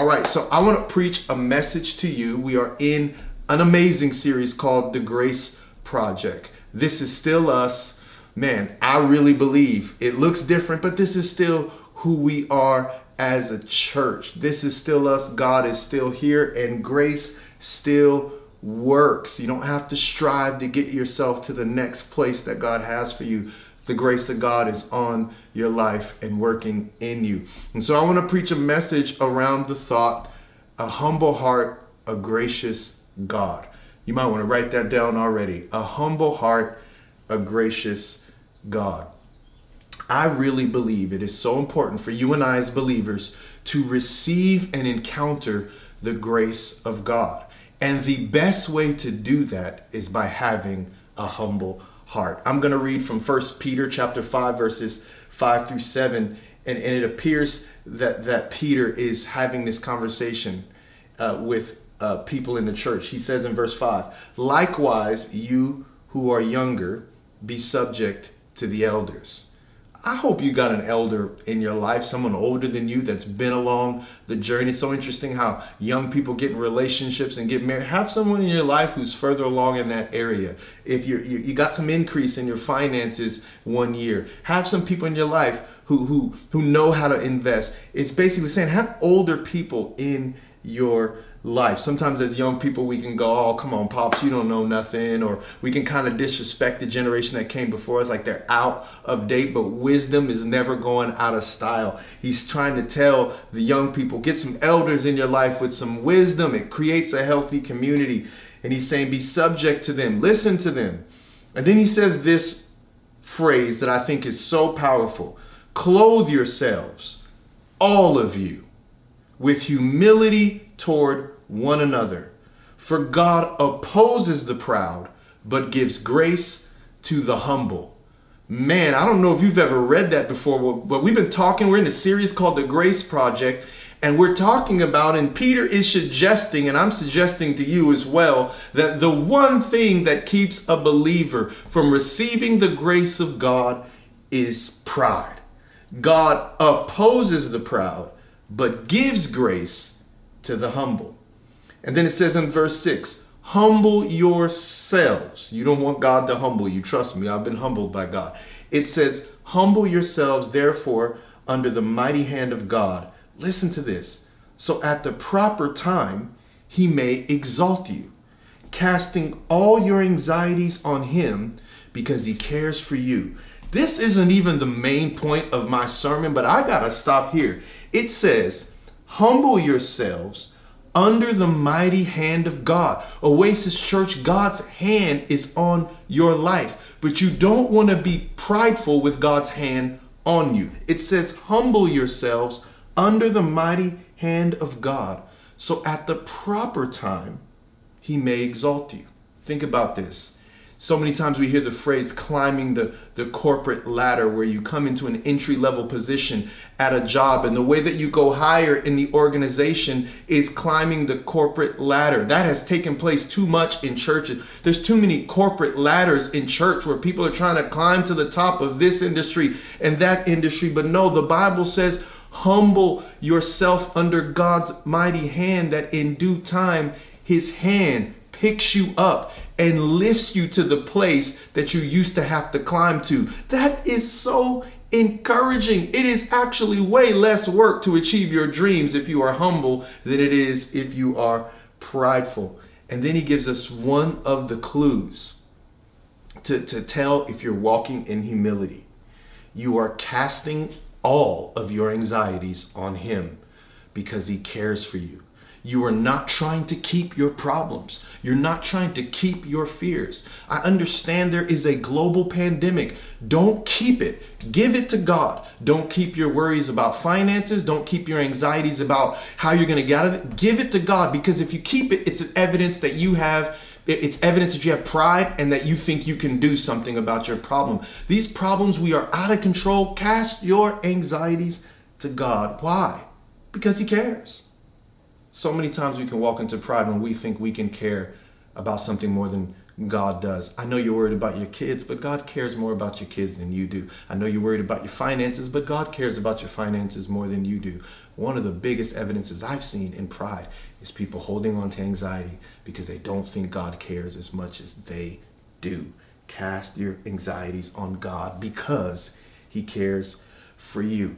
All right, so I want to preach a message to you. We are in an amazing series called The Grace Project. This is still us. Man, I really believe it looks different, but this is still who we are as a church. This is still us. God is still here, and grace still works. You don't have to strive to get yourself to the next place that God has for you. The grace of God is on your life and working in you. And so I want to preach a message around the thought a humble heart, a gracious God. You might want to write that down already. A humble heart, a gracious God. I really believe it is so important for you and I as believers to receive and encounter the grace of God. And the best way to do that is by having a humble heart. I'm going to read from 1 Peter chapter 5 verses 5 through 7 and, and it appears that that Peter is having this conversation uh, with uh, people in the church. He says in verse 5, "Likewise you who are younger be subject to the elders." I hope you got an elder in your life, someone older than you that's been along the journey. It's so interesting how young people get in relationships and get married. Have someone in your life who's further along in that area. If you you got some increase in your finances one year, have some people in your life who who who know how to invest. It's basically saying have older people in your life. Sometimes as young people, we can go, oh, come on, pops, you don't know nothing. Or we can kind of disrespect the generation that came before us like they're out of date, but wisdom is never going out of style. He's trying to tell the young people, get some elders in your life with some wisdom. It creates a healthy community. And he's saying, be subject to them, listen to them. And then he says this phrase that I think is so powerful clothe yourselves, all of you, with humility toward one another. For God opposes the proud, but gives grace to the humble. Man, I don't know if you've ever read that before, but we've been talking, we're in a series called The Grace Project, and we're talking about, and Peter is suggesting, and I'm suggesting to you as well, that the one thing that keeps a believer from receiving the grace of God is pride. God opposes the proud, but gives grace to the humble. And then it says in verse 6 humble yourselves. You don't want God to humble you. Trust me, I've been humbled by God. It says, humble yourselves, therefore, under the mighty hand of God. Listen to this. So at the proper time, he may exalt you, casting all your anxieties on him because he cares for you. This isn't even the main point of my sermon, but I got to stop here. It says, Humble yourselves under the mighty hand of God. Oasis Church, God's hand is on your life, but you don't want to be prideful with God's hand on you. It says, Humble yourselves under the mighty hand of God, so at the proper time he may exalt you. Think about this. So many times we hear the phrase climbing the, the corporate ladder, where you come into an entry level position at a job, and the way that you go higher in the organization is climbing the corporate ladder. That has taken place too much in churches. There's too many corporate ladders in church where people are trying to climb to the top of this industry and that industry. But no, the Bible says, humble yourself under God's mighty hand, that in due time, his hand picks you up and lifts you to the place that you used to have to climb to. That is so encouraging. It is actually way less work to achieve your dreams if you are humble than it is if you are prideful. And then he gives us one of the clues to, to tell if you're walking in humility. You are casting all of your anxieties on him because he cares for you. You are not trying to keep your problems. You're not trying to keep your fears. I understand there is a global pandemic. Don't keep it. Give it to God. Don't keep your worries about finances. Don't keep your anxieties about how you're going to get out of it. Give it to God because if you keep it, it's evidence that you have it's evidence that you have pride and that you think you can do something about your problem. These problems, we are out of control. Cast your anxieties to God. Why? Because He cares. So many times we can walk into pride when we think we can care about something more than God does. I know you're worried about your kids, but God cares more about your kids than you do. I know you're worried about your finances, but God cares about your finances more than you do. One of the biggest evidences I've seen in pride is people holding on to anxiety because they don't think God cares as much as they do. Cast your anxieties on God because He cares for you.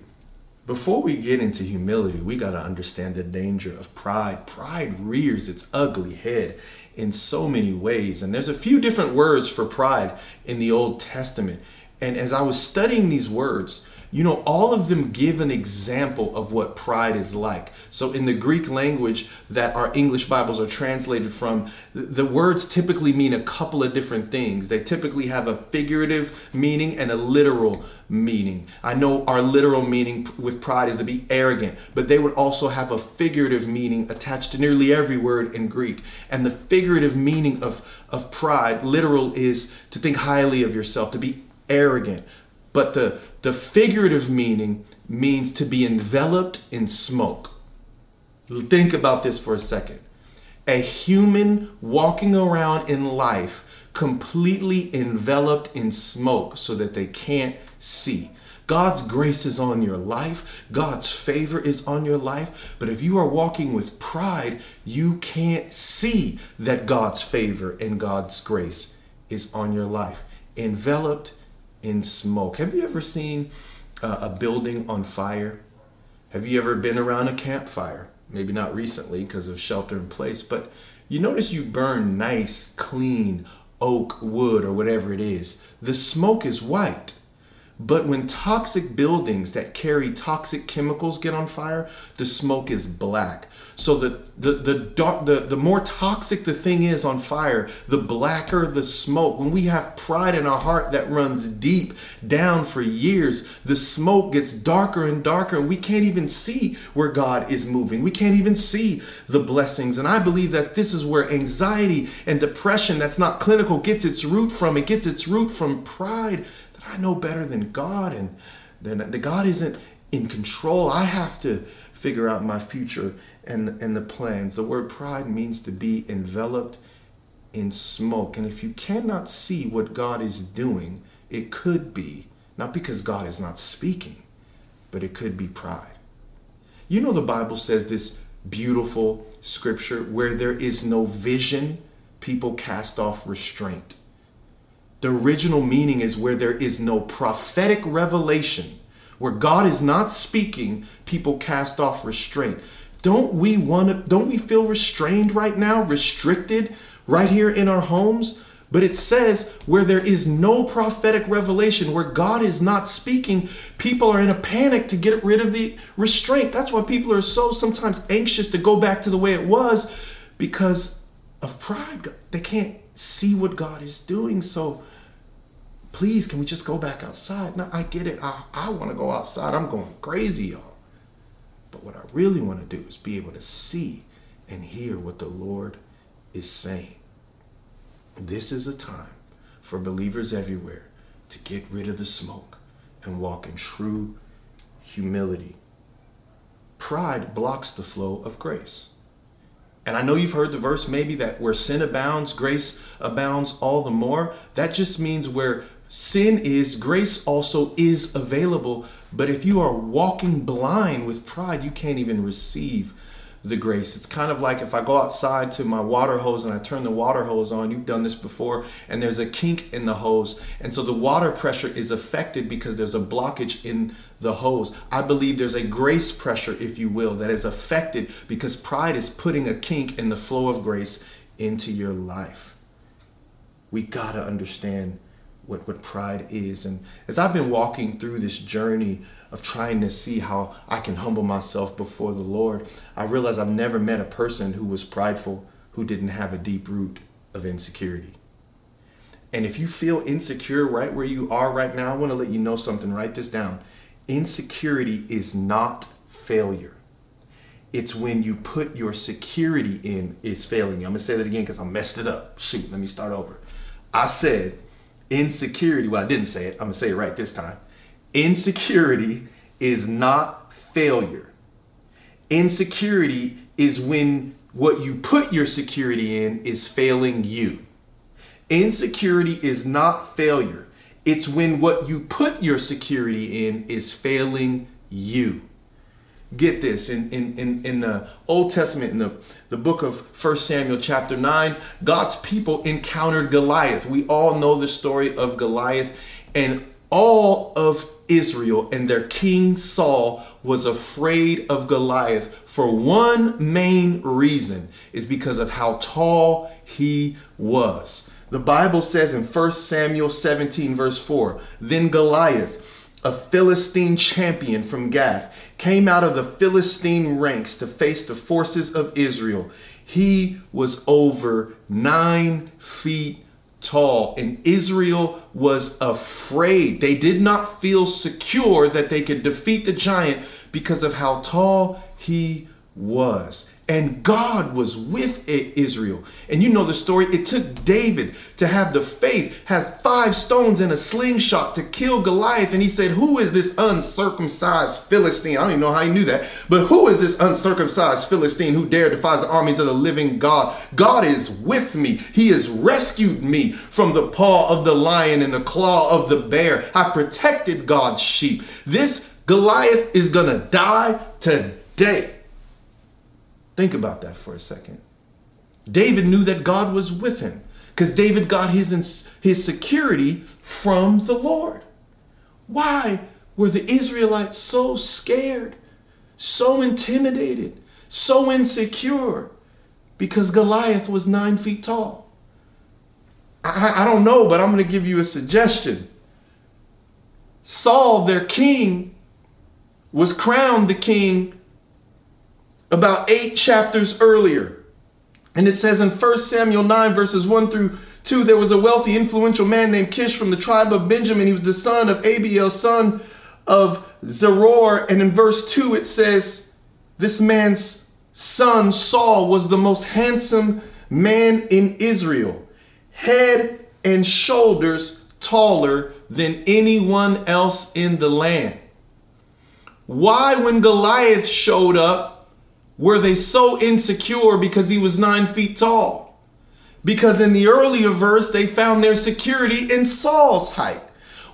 Before we get into humility, we got to understand the danger of pride. Pride rears its ugly head in so many ways. And there's a few different words for pride in the Old Testament. And as I was studying these words, you know, all of them give an example of what pride is like. So, in the Greek language that our English Bibles are translated from, the words typically mean a couple of different things. They typically have a figurative meaning and a literal meaning. I know our literal meaning with pride is to be arrogant, but they would also have a figurative meaning attached to nearly every word in Greek. And the figurative meaning of, of pride, literal, is to think highly of yourself, to be arrogant. But the, the figurative meaning means to be enveloped in smoke. Think about this for a second. A human walking around in life completely enveloped in smoke so that they can't see. God's grace is on your life. God's favor is on your life. But if you are walking with pride, you can't see that God's favor and God's grace is on your life. Enveloped in smoke. Have you ever seen uh, a building on fire? Have you ever been around a campfire? Maybe not recently because of shelter in place, but you notice you burn nice, clean oak, wood, or whatever it is. The smoke is white. But when toxic buildings that carry toxic chemicals get on fire, the smoke is black. So the the the dark the, the more toxic the thing is on fire, the blacker the smoke. When we have pride in our heart that runs deep down for years, the smoke gets darker and darker, and we can't even see where God is moving. We can't even see the blessings. And I believe that this is where anxiety and depression that's not clinical gets its root from. It gets its root from pride I know better than God and the God isn't in control. I have to figure out my future and, and the plans. The word pride means to be enveloped in smoke. And if you cannot see what God is doing, it could be, not because God is not speaking, but it could be pride. You know, the Bible says this beautiful scripture where there is no vision, people cast off restraint. The original meaning is where there is no prophetic revelation, where God is not speaking, people cast off restraint. Don't we want to, don't we feel restrained right now, restricted right here in our homes? But it says where there is no prophetic revelation, where God is not speaking, people are in a panic to get rid of the restraint. That's why people are so sometimes anxious to go back to the way it was because of pride. They can't see what God is doing. So please, can we just go back outside? No, I get it. I, I want to go outside. I'm going crazy, y'all. But what I really want to do is be able to see and hear what the Lord is saying. This is a time for believers everywhere to get rid of the smoke and walk in true humility. Pride blocks the flow of grace. And I know you've heard the verse maybe that where sin abounds, grace abounds all the more. That just means where sin is, grace also is available but if you are walking blind with pride, you can't even receive the grace. It's kind of like if I go outside to my water hose and I turn the water hose on, you've done this before, and there's a kink in the hose. And so the water pressure is affected because there's a blockage in the hose. I believe there's a grace pressure, if you will, that is affected because pride is putting a kink in the flow of grace into your life. We got to understand what, what pride is. And as I've been walking through this journey of trying to see how I can humble myself before the Lord, I realize I've never met a person who was prideful who didn't have a deep root of insecurity. And if you feel insecure right where you are right now, I want to let you know something. Write this down. Insecurity is not failure. It's when you put your security in is failing you. I'm going to say that again because I messed it up. Shoot, let me start over. I said Insecurity, well, I didn't say it, I'm gonna say it right this time. Insecurity is not failure. Insecurity is when what you put your security in is failing you. Insecurity is not failure. It's when what you put your security in is failing you. Get this in, in, in, in the Old Testament, in the, the book of 1 Samuel, chapter 9, God's people encountered Goliath. We all know the story of Goliath, and all of Israel and their king Saul was afraid of Goliath for one main reason is because of how tall he was. The Bible says in 1 Samuel 17 verse 4, then Goliath, a Philistine champion from Gath, came out of the Philistine ranks to face the forces of Israel. He was over nine feet tall, and Israel was afraid. They did not feel secure that they could defeat the giant because of how tall he was. And God was with Israel. And you know the story. It took David to have the faith, has five stones and a slingshot to kill Goliath. And he said, Who is this uncircumcised Philistine? I don't even know how he knew that. But who is this uncircumcised Philistine who dare defy the armies of the living God? God is with me. He has rescued me from the paw of the lion and the claw of the bear. I protected God's sheep. This Goliath is going to die today. Think about that for a second. David knew that God was with him because David got his, his security from the Lord. Why were the Israelites so scared, so intimidated, so insecure? Because Goliath was nine feet tall. I, I don't know, but I'm going to give you a suggestion. Saul, their king, was crowned the king about eight chapters earlier. And it says in 1 Samuel 9, verses 1 through 2, there was a wealthy, influential man named Kish from the tribe of Benjamin. He was the son of Abiel, son of Zeror. And in verse 2, it says, This man's son, Saul, was the most handsome man in Israel, head and shoulders taller than anyone else in the land. Why, when Goliath showed up, were they so insecure because he was nine feet tall? Because in the earlier verse, they found their security in Saul's height.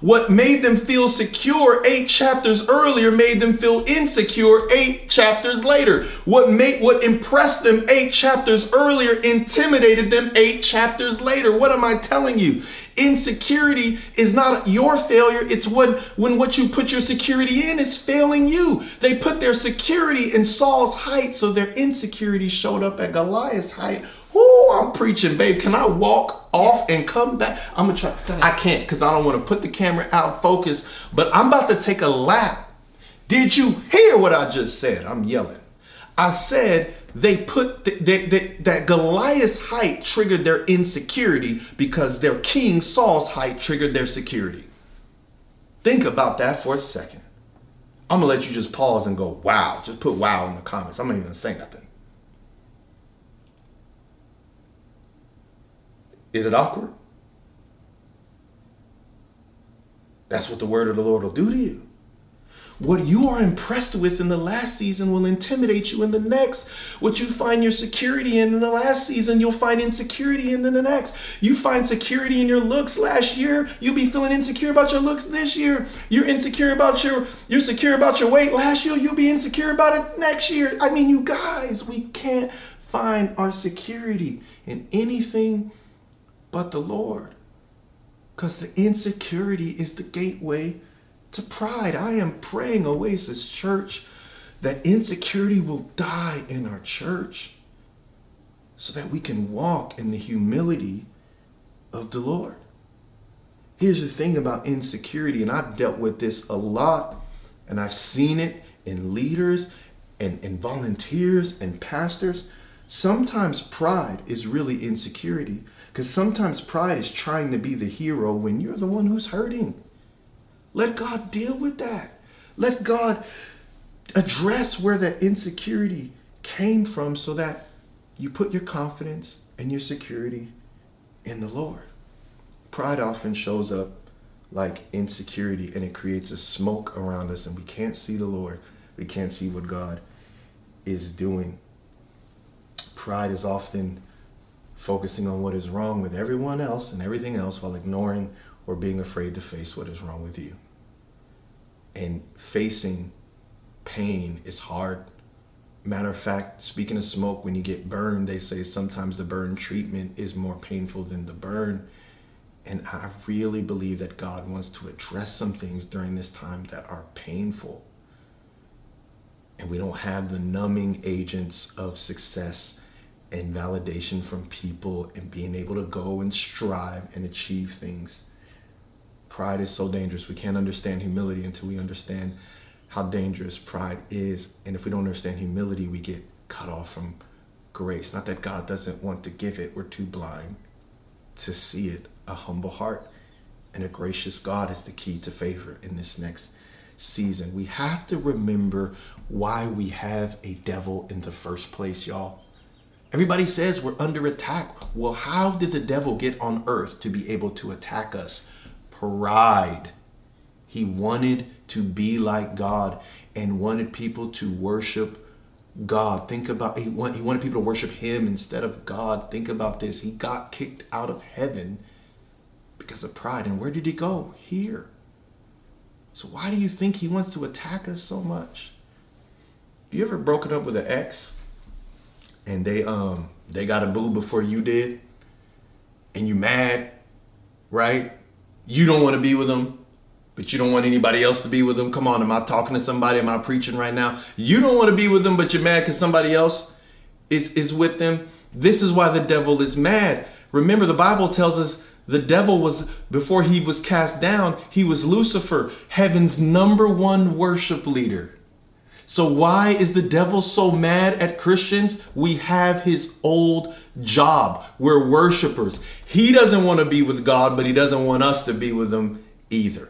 What made them feel secure eight chapters earlier made them feel insecure eight chapters later. What made what impressed them eight chapters earlier intimidated them eight chapters later. What am I telling you? Insecurity is not your failure. It's when, when what you put your security in is failing you. They put their security in Saul's height, so their insecurity showed up at Goliath's height. Oh, I'm preaching, babe. Can I walk off and come back? I'm gonna try. I can't because I don't want to put the camera out of focus, but I'm about to take a lap. Did you hear what I just said? I'm yelling. I said they put the, they, they, that Goliath's height triggered their insecurity because their king Saul's height triggered their security. Think about that for a second. I'm gonna let you just pause and go, wow. Just put wow in the comments. I'm not even gonna say nothing. Is it awkward? That's what the word of the Lord will do to you. What you are impressed with in the last season will intimidate you in the next. What you find your security in in the last season, you'll find insecurity in the next. You find security in your looks last year, you'll be feeling insecure about your looks this year. You're insecure about your you're secure about your weight last year, you'll be insecure about it next year. I mean, you guys, we can't find our security in anything but the Lord. Because the insecurity is the gateway to pride. I am praying, Oasis Church, that insecurity will die in our church so that we can walk in the humility of the Lord. Here's the thing about insecurity, and I've dealt with this a lot, and I've seen it in leaders and, and volunteers and pastors. Sometimes pride is really insecurity because sometimes pride is trying to be the hero when you're the one who's hurting. Let God deal with that. Let God address where that insecurity came from so that you put your confidence and your security in the Lord. Pride often shows up like insecurity and it creates a smoke around us and we can't see the Lord. We can't see what God is doing. Pride is often focusing on what is wrong with everyone else and everything else while ignoring or being afraid to face what is wrong with you. And facing pain is hard. Matter of fact, speaking of smoke, when you get burned, they say sometimes the burn treatment is more painful than the burn. And I really believe that God wants to address some things during this time that are painful. And we don't have the numbing agents of success and validation from people and being able to go and strive and achieve things. Pride is so dangerous. We can't understand humility until we understand how dangerous pride is. And if we don't understand humility, we get cut off from grace. Not that God doesn't want to give it, we're too blind to see it. A humble heart and a gracious God is the key to favor in this next season. We have to remember why we have a devil in the first place, y'all. Everybody says we're under attack. Well, how did the devil get on earth to be able to attack us? Pride. He wanted to be like God and wanted people to worship God. Think about he, want, he wanted people to worship him instead of God. Think about this. He got kicked out of heaven because of pride. And where did he go? Here. So why do you think he wants to attack us so much? You ever broken up with an ex and they um they got a boo before you did and you mad, right? You don't want to be with them, but you don't want anybody else to be with them. Come on, am I talking to somebody? Am I preaching right now? You don't want to be with them, but you're mad because somebody else is is with them. This is why the devil is mad. Remember, the Bible tells us the devil was, before he was cast down, he was Lucifer, heaven's number one worship leader. So, why is the devil so mad at Christians? We have his old job. We're worshipers. He doesn't want to be with God, but he doesn't want us to be with him either.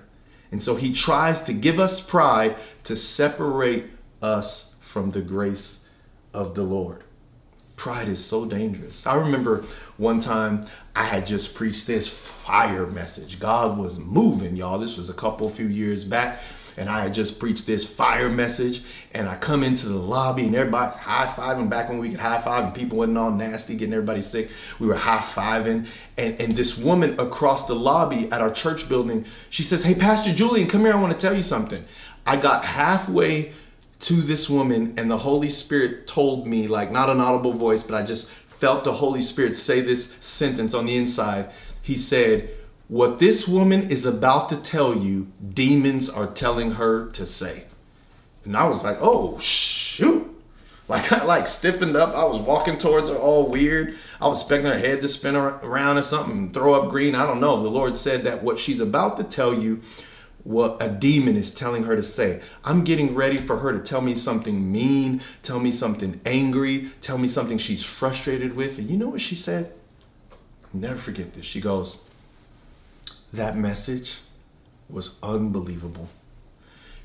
And so he tries to give us pride to separate us from the grace of the Lord. Pride is so dangerous. I remember one time I had just preached this fire message. God was moving, y'all. This was a couple few years back and I had just preached this fire message, and I come into the lobby and everybody's high fiving. Back when we could high five and people wasn't all nasty, getting everybody sick, we were high fiving. And, and this woman across the lobby at our church building, she says, Hey, Pastor Julian, come here. I want to tell you something. I got halfway to this woman, and the Holy Spirit told me, like, not an audible voice, but I just felt the Holy Spirit say this sentence on the inside. He said, what this woman is about to tell you, demons are telling her to say. And I was like, oh, shoot. Like I like stiffened up. I was walking towards her all weird. I was expecting her head to spin around or something throw up green. I don't know. The Lord said that what she's about to tell you, what a demon is telling her to say. I'm getting ready for her to tell me something mean, tell me something angry, tell me something she's frustrated with. And you know what she said? Never forget this. She goes, that message was unbelievable.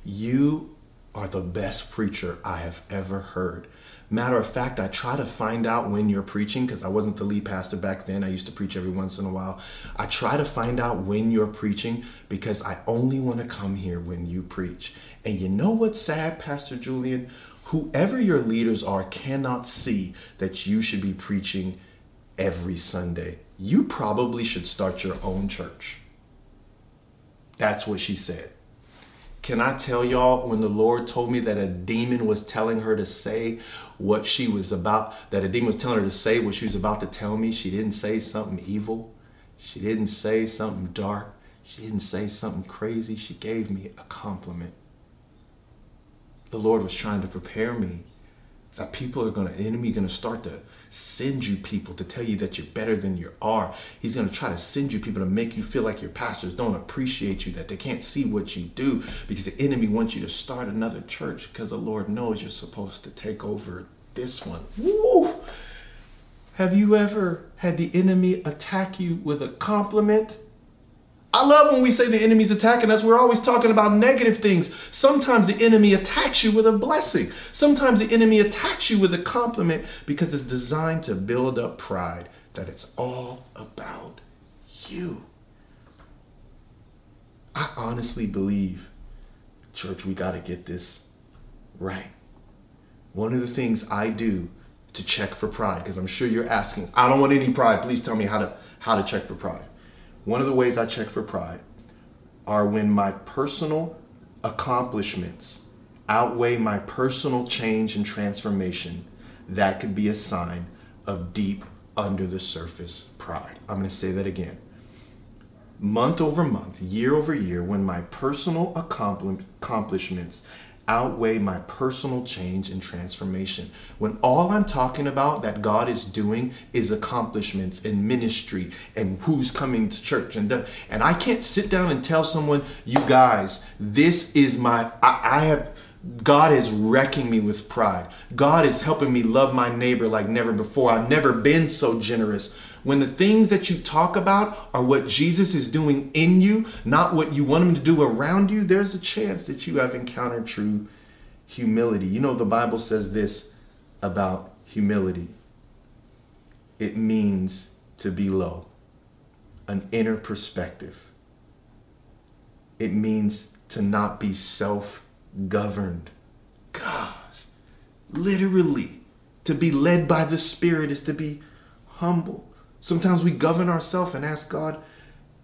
You are the best preacher I have ever heard. Matter of fact, I try to find out when you're preaching because I wasn't the lead pastor back then. I used to preach every once in a while. I try to find out when you're preaching because I only want to come here when you preach. And you know what's sad, Pastor Julian? Whoever your leaders are cannot see that you should be preaching every Sunday. You probably should start your own church. That's what she said. Can I tell y'all when the Lord told me that a demon was telling her to say what she was about, that a demon was telling her to say what she was about to tell me? She didn't say something evil. She didn't say something dark. She didn't say something crazy. She gave me a compliment. The Lord was trying to prepare me that people are going to, enemy going to start to send you people to tell you that you're better than you are. He's going to try to send you people to make you feel like your pastors don't appreciate you, that they can't see what you do because the enemy wants you to start another church because the Lord knows you're supposed to take over this one. Woo! Have you ever had the enemy attack you with a compliment? I love when we say the enemy's attacking us. We're always talking about negative things. Sometimes the enemy attacks you with a blessing. Sometimes the enemy attacks you with a compliment because it's designed to build up pride that it's all about you. I honestly believe, church, we got to get this right. One of the things I do to check for pride? Because I'm sure you're asking. I don't want any pride. Please tell me how to how to check for pride. One of the ways I check for pride are when my personal accomplishments outweigh my personal change and transformation. That could be a sign of deep under the surface pride. I'm going to say that again. Month over month, year over year, when my personal accomplishments outweigh my personal change and transformation. When all I'm talking about that God is doing is accomplishments in ministry and who's coming to church and the, and I can't sit down and tell someone, you guys, this is my I, I have God is wrecking me with pride. God is helping me love my neighbor like never before. I've never been so generous. When the things that you talk about are what Jesus is doing in you, not what you want him to do around you, there's a chance that you have encountered true humility. You know, the Bible says this about humility it means to be low, an inner perspective. It means to not be self governed. Gosh, literally, to be led by the Spirit is to be humble. Sometimes we govern ourselves and ask God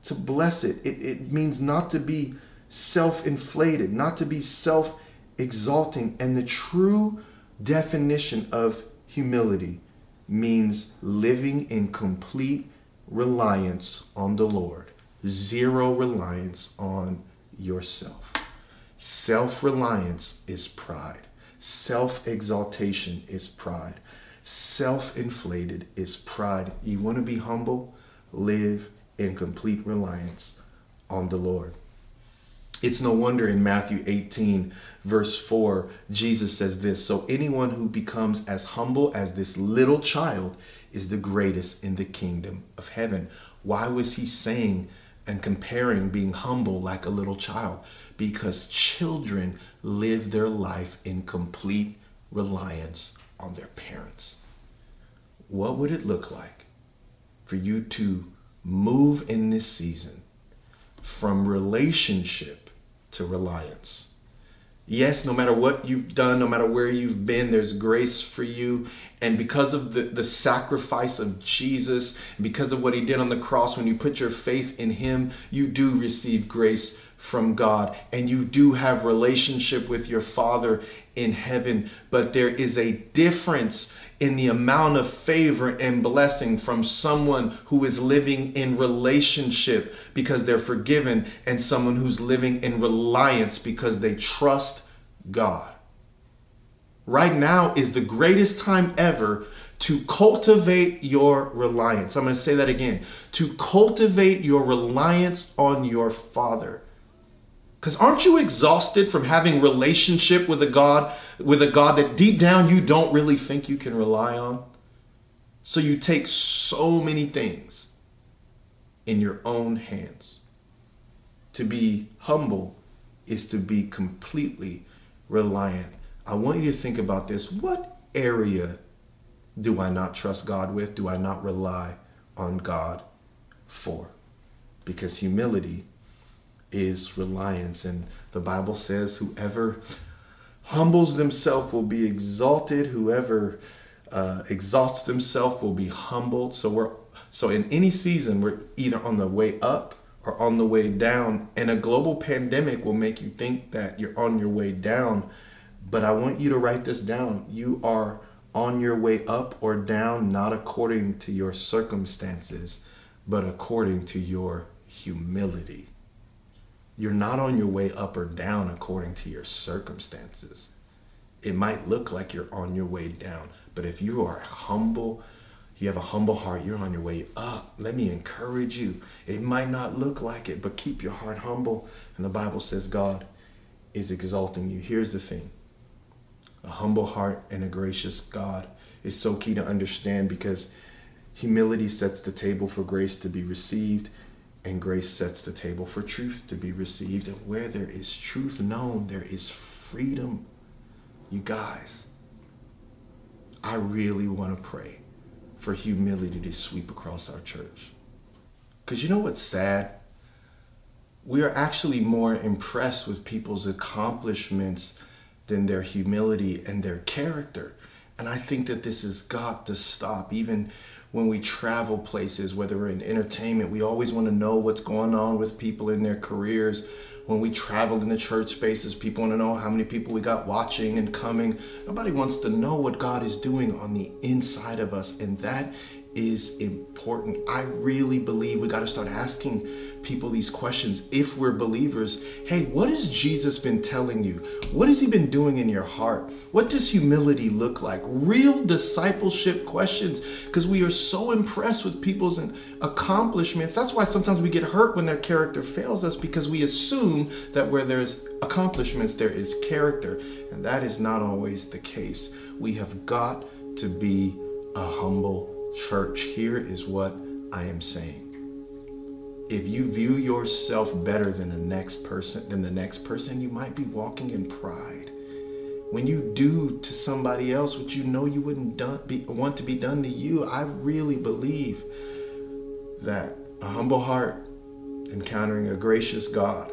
to bless it. it. It means not to be self inflated, not to be self exalting. And the true definition of humility means living in complete reliance on the Lord, zero reliance on yourself. Self reliance is pride. Self exaltation is pride. Self inflated is pride. You want to be humble? Live in complete reliance on the Lord. It's no wonder in Matthew 18, verse 4, Jesus says this So anyone who becomes as humble as this little child is the greatest in the kingdom of heaven. Why was he saying and comparing being humble like a little child? because children live their life in complete reliance on their parents. What would it look like for you to move in this season from relationship to reliance? Yes, no matter what you've done, no matter where you've been, there's grace for you. And because of the, the sacrifice of Jesus, because of what he did on the cross, when you put your faith in him, you do receive grace from God and you do have relationship with your Father in heaven, but there is a difference in the amount of favor and blessing from someone who is living in relationship because they're forgiven and someone who's living in reliance because they trust God. Right now is the greatest time ever to cultivate your reliance. I'm going to say that again. To cultivate your reliance on your Father. Because aren't you exhausted from having relationship with a God, with a God that deep down you don't really think you can rely on? So you take so many things in your own hands. To be humble is to be completely reliant. I want you to think about this. What area do I not trust God with? Do I not rely on God for? Because humility is reliance. And the Bible says, whoever humbles themselves will be exalted. Whoever uh, exalts themselves will be humbled. So we're so in any season we're either on the way up or on the way down. And a global pandemic will make you think that you're on your way down. But I want you to write this down. You are on your way up or down, not according to your circumstances, but according to your humility. You're not on your way up or down according to your circumstances. It might look like you're on your way down, but if you are humble, you have a humble heart, you're on your way up. Let me encourage you. It might not look like it, but keep your heart humble. And the Bible says God is exalting you. Here's the thing a humble heart and a gracious God is so key to understand because humility sets the table for grace to be received and grace sets the table for truth to be received. And where there is truth known, there is freedom. You guys, I really want to pray for humility to sweep across our church. Because you know what's sad? We are actually more impressed with people's accomplishments than their humility and their character. And I think that this has got to stop. Even when we travel places, whether we're in entertainment, we always want to know what's going on with people in their careers. When we travel in the church spaces, people want to know how many people we got watching and coming. Nobody wants to know what God is doing on the inside of us. And that is important. I really believe we got to start asking people these questions if we're believers. Hey, what has Jesus been telling you? What has he been doing in your heart? What does humility look like? Real discipleship questions because we are so impressed with people's accomplishments. That's why sometimes we get hurt when their character fails us because we assume that where there's accomplishments, there is character. And that is not always the case. We have got to be a humble Church, here is what I am saying. If you view yourself better than the next person, than the next person, you might be walking in pride. When you do to somebody else what you know you wouldn't done, be, want to be done to you, I really believe that a humble heart encountering a gracious God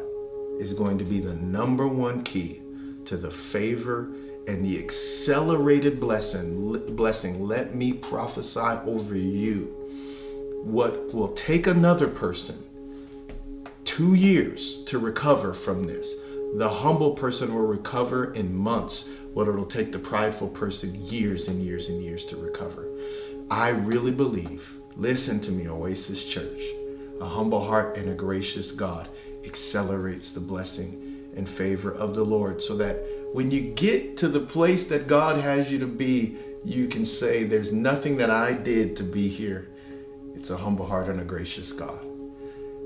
is going to be the number one key to the favor and the accelerated blessing, blessing, let me prophesy over you. What will take another person two years to recover from this, the humble person will recover in months what it'll take the prideful person years and years and years to recover. I really believe, listen to me, Oasis Church, a humble heart and a gracious God accelerates the blessing and favor of the Lord so that when you get to the place that God has you to be, you can say, There's nothing that I did to be here. It's a humble heart and a gracious God.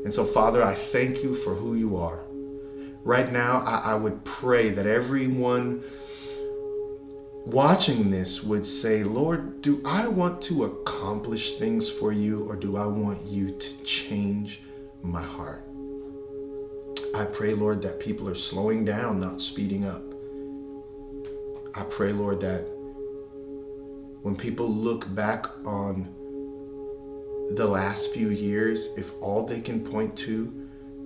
And so, Father, I thank you for who you are. Right now, I, I would pray that everyone watching this would say, Lord, do I want to accomplish things for you or do I want you to change my heart? I pray, Lord, that people are slowing down, not speeding up. I pray, Lord, that when people look back on the last few years, if all they can point to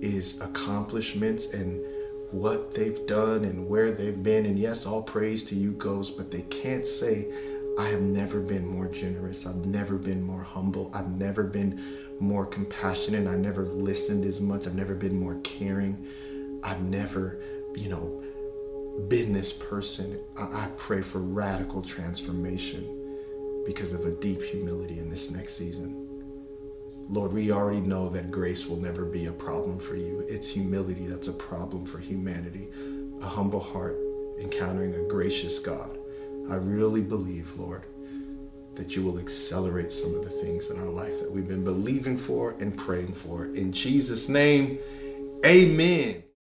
is accomplishments and what they've done and where they've been, and yes, all praise to you goes, but they can't say, I have never been more generous. I've never been more humble. I've never been more compassionate. I've never listened as much. I've never been more caring. I've never, you know, been this person, I, pray for radical transformation because of a deep humility in this next season. Lord, we already know that grace will never be a problem for you. It's humility that's a problem for humanity. A humble heart encountering a gracious God. I really believe, Lord, that you will accelerate some of the things in our life that we've been believing for and praying for. In Jesus' name, amen.